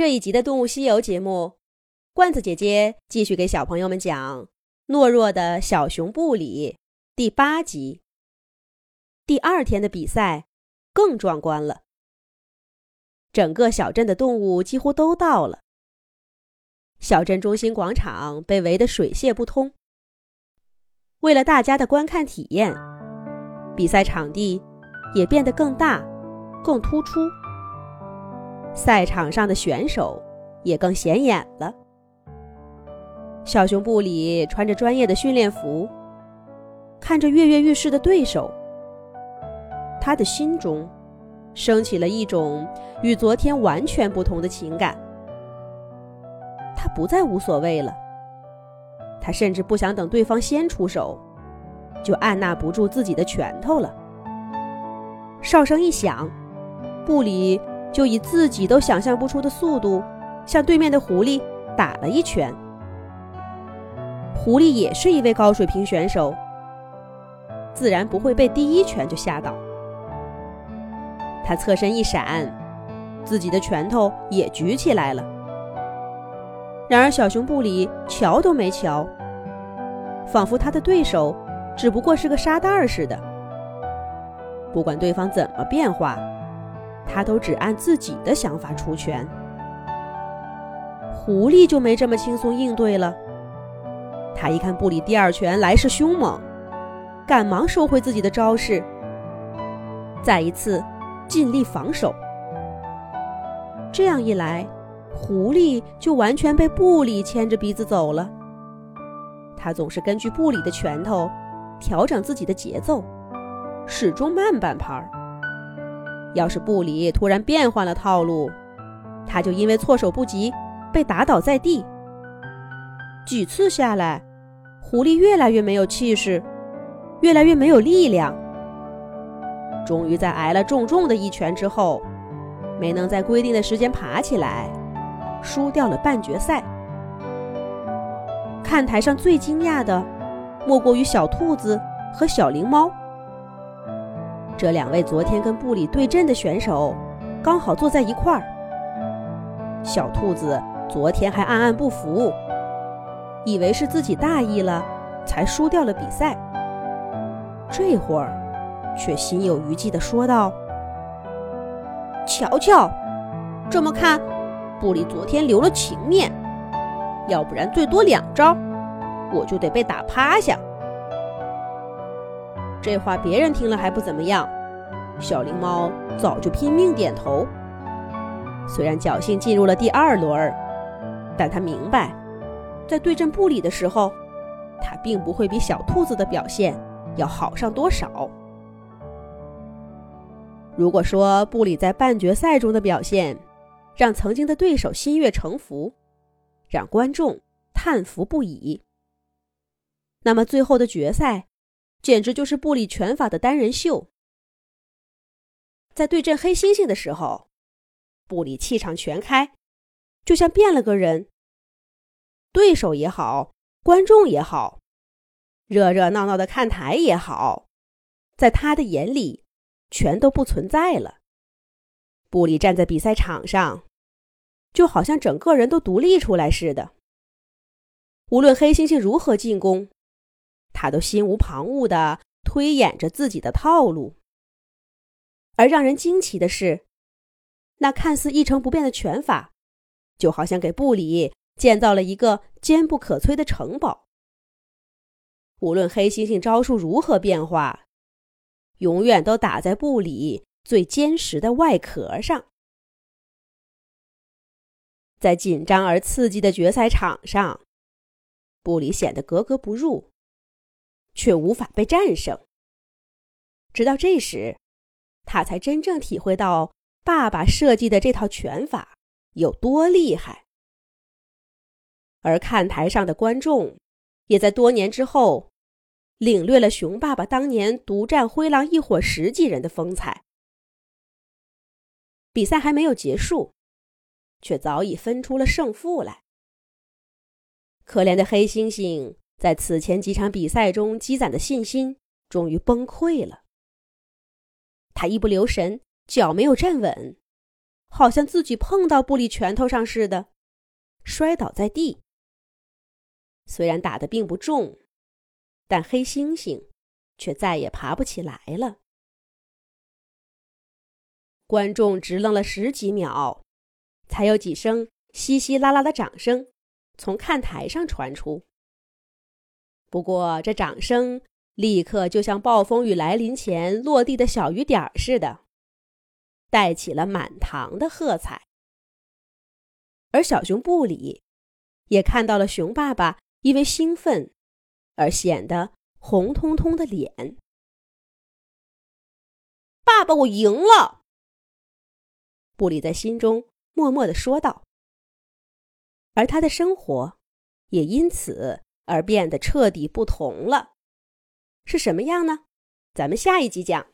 这一集的《动物西游》节目，罐子姐姐继续给小朋友们讲懦弱的小熊布里第八集。第二天的比赛更壮观了，整个小镇的动物几乎都到了。小镇中心广场被围得水泄不通。为了大家的观看体验，比赛场地也变得更大、更突出。赛场上的选手也更显眼了。小熊布里穿着专业的训练服，看着跃跃欲试的对手，他的心中升起了一种与昨天完全不同的情感。他不再无所谓了，他甚至不想等对方先出手，就按捺不住自己的拳头了。哨声一响，布里。就以自己都想象不出的速度，向对面的狐狸打了一拳。狐狸也是一位高水平选手，自然不会被第一拳就吓倒。他侧身一闪，自己的拳头也举起来了。然而小熊布里瞧都没瞧，仿佛他的对手只不过是个沙袋似的。不管对方怎么变化。他都只按自己的想法出拳，狐狸就没这么轻松应对了。他一看布里第二拳来势凶猛，赶忙收回自己的招式，再一次尽力防守。这样一来，狐狸就完全被布里牵着鼻子走了。他总是根据布里的拳头调整自己的节奏，始终慢半拍儿。要是布里突然变换了套路，他就因为措手不及被打倒在地。几次下来，狐狸越来越没有气势，越来越没有力量。终于在挨了重重的一拳之后，没能在规定的时间爬起来，输掉了半决赛。看台上最惊讶的，莫过于小兔子和小灵猫。这两位昨天跟布里对阵的选手，刚好坐在一块儿。小兔子昨天还暗暗不服，以为是自己大意了，才输掉了比赛。这会儿，却心有余悸地说道：“瞧瞧，这么看，布里昨天留了情面，要不然最多两招，我就得被打趴下。”这话别人听了还不怎么样，小灵猫早就拼命点头。虽然侥幸进入了第二轮，但他明白，在对阵布里的时候，他并不会比小兔子的表现要好上多少。如果说布里在半决赛中的表现让曾经的对手心悦诚服，让观众叹服不已，那么最后的决赛。简直就是布里拳法的单人秀。在对阵黑猩猩的时候，布里气场全开，就像变了个人。对手也好，观众也好，热热闹闹的看台也好，在他的眼里，全都不存在了。布里站在比赛场上，就好像整个人都独立出来似的。无论黑猩猩如何进攻。他都心无旁骛地推演着自己的套路，而让人惊奇的是，那看似一成不变的拳法，就好像给布里建造了一个坚不可摧的城堡。无论黑猩猩招数如何变化，永远都打在布里最坚实的外壳上。在紧张而刺激的决赛场上，布里显得格格不入。却无法被战胜。直到这时，他才真正体会到爸爸设计的这套拳法有多厉害。而看台上的观众，也在多年之后，领略了熊爸爸当年独占灰狼一伙十几人的风采。比赛还没有结束，却早已分出了胜负来。可怜的黑猩猩。在此前几场比赛中积攒的信心终于崩溃了。他一不留神，脚没有站稳，好像自己碰到布里拳头上似的，摔倒在地。虽然打的并不重，但黑猩猩却再也爬不起来了。观众直愣了十几秒，才有几声稀稀拉拉的掌声从看台上传出。不过，这掌声立刻就像暴风雨来临前落地的小雨点儿似的，带起了满堂的喝彩。而小熊布里也看到了熊爸爸因为兴奋而显得红彤彤的脸。爸爸，我赢了！布里在心中默默的说道。而他的生活也因此。而变得彻底不同了，是什么样呢？咱们下一集讲。